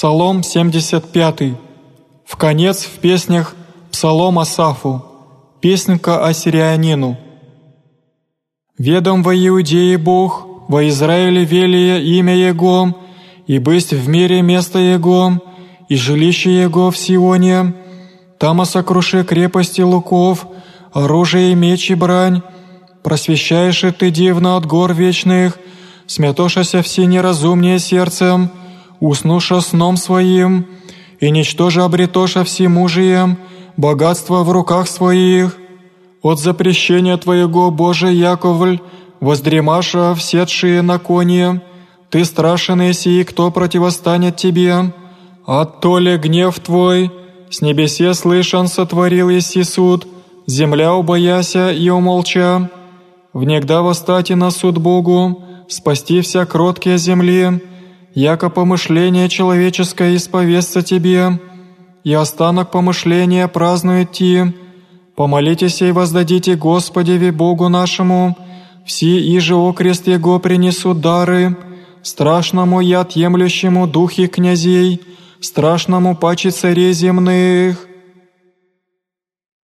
Псалом 75. В конец в песнях Псалом Асафу. Песенка о сирианину. «Ведом во Иудее Бог, во Израиле велия имя Его, и бысть в мире место Его, и жилище Его в Сионе, там сокруши крепости луков, оружие и меч и брань, просвещаешь и ты дивно от гор вечных, смятошася все неразумнее сердцем, уснуша сном своим, и ничтоже обретоша всемужием, богатство в руках своих. От запрещения Твоего, Боже Яковль, воздремаша всетшие на коне, Ты страшен, и кто противостанет Тебе? От то ли гнев Твой, с небесе слышан сотворил еси суд, земля убояся и умолча. Внегда восстати на суд Богу, спасти вся кроткие земли, яко помышление человеческое исповестся тебе, и останок помышления празднует ти. Помолитесь и воздадите Господеве Богу нашему, все иже окрест Его принесут дары, страшному и отъемлющему духи князей, страшному паче царей земных,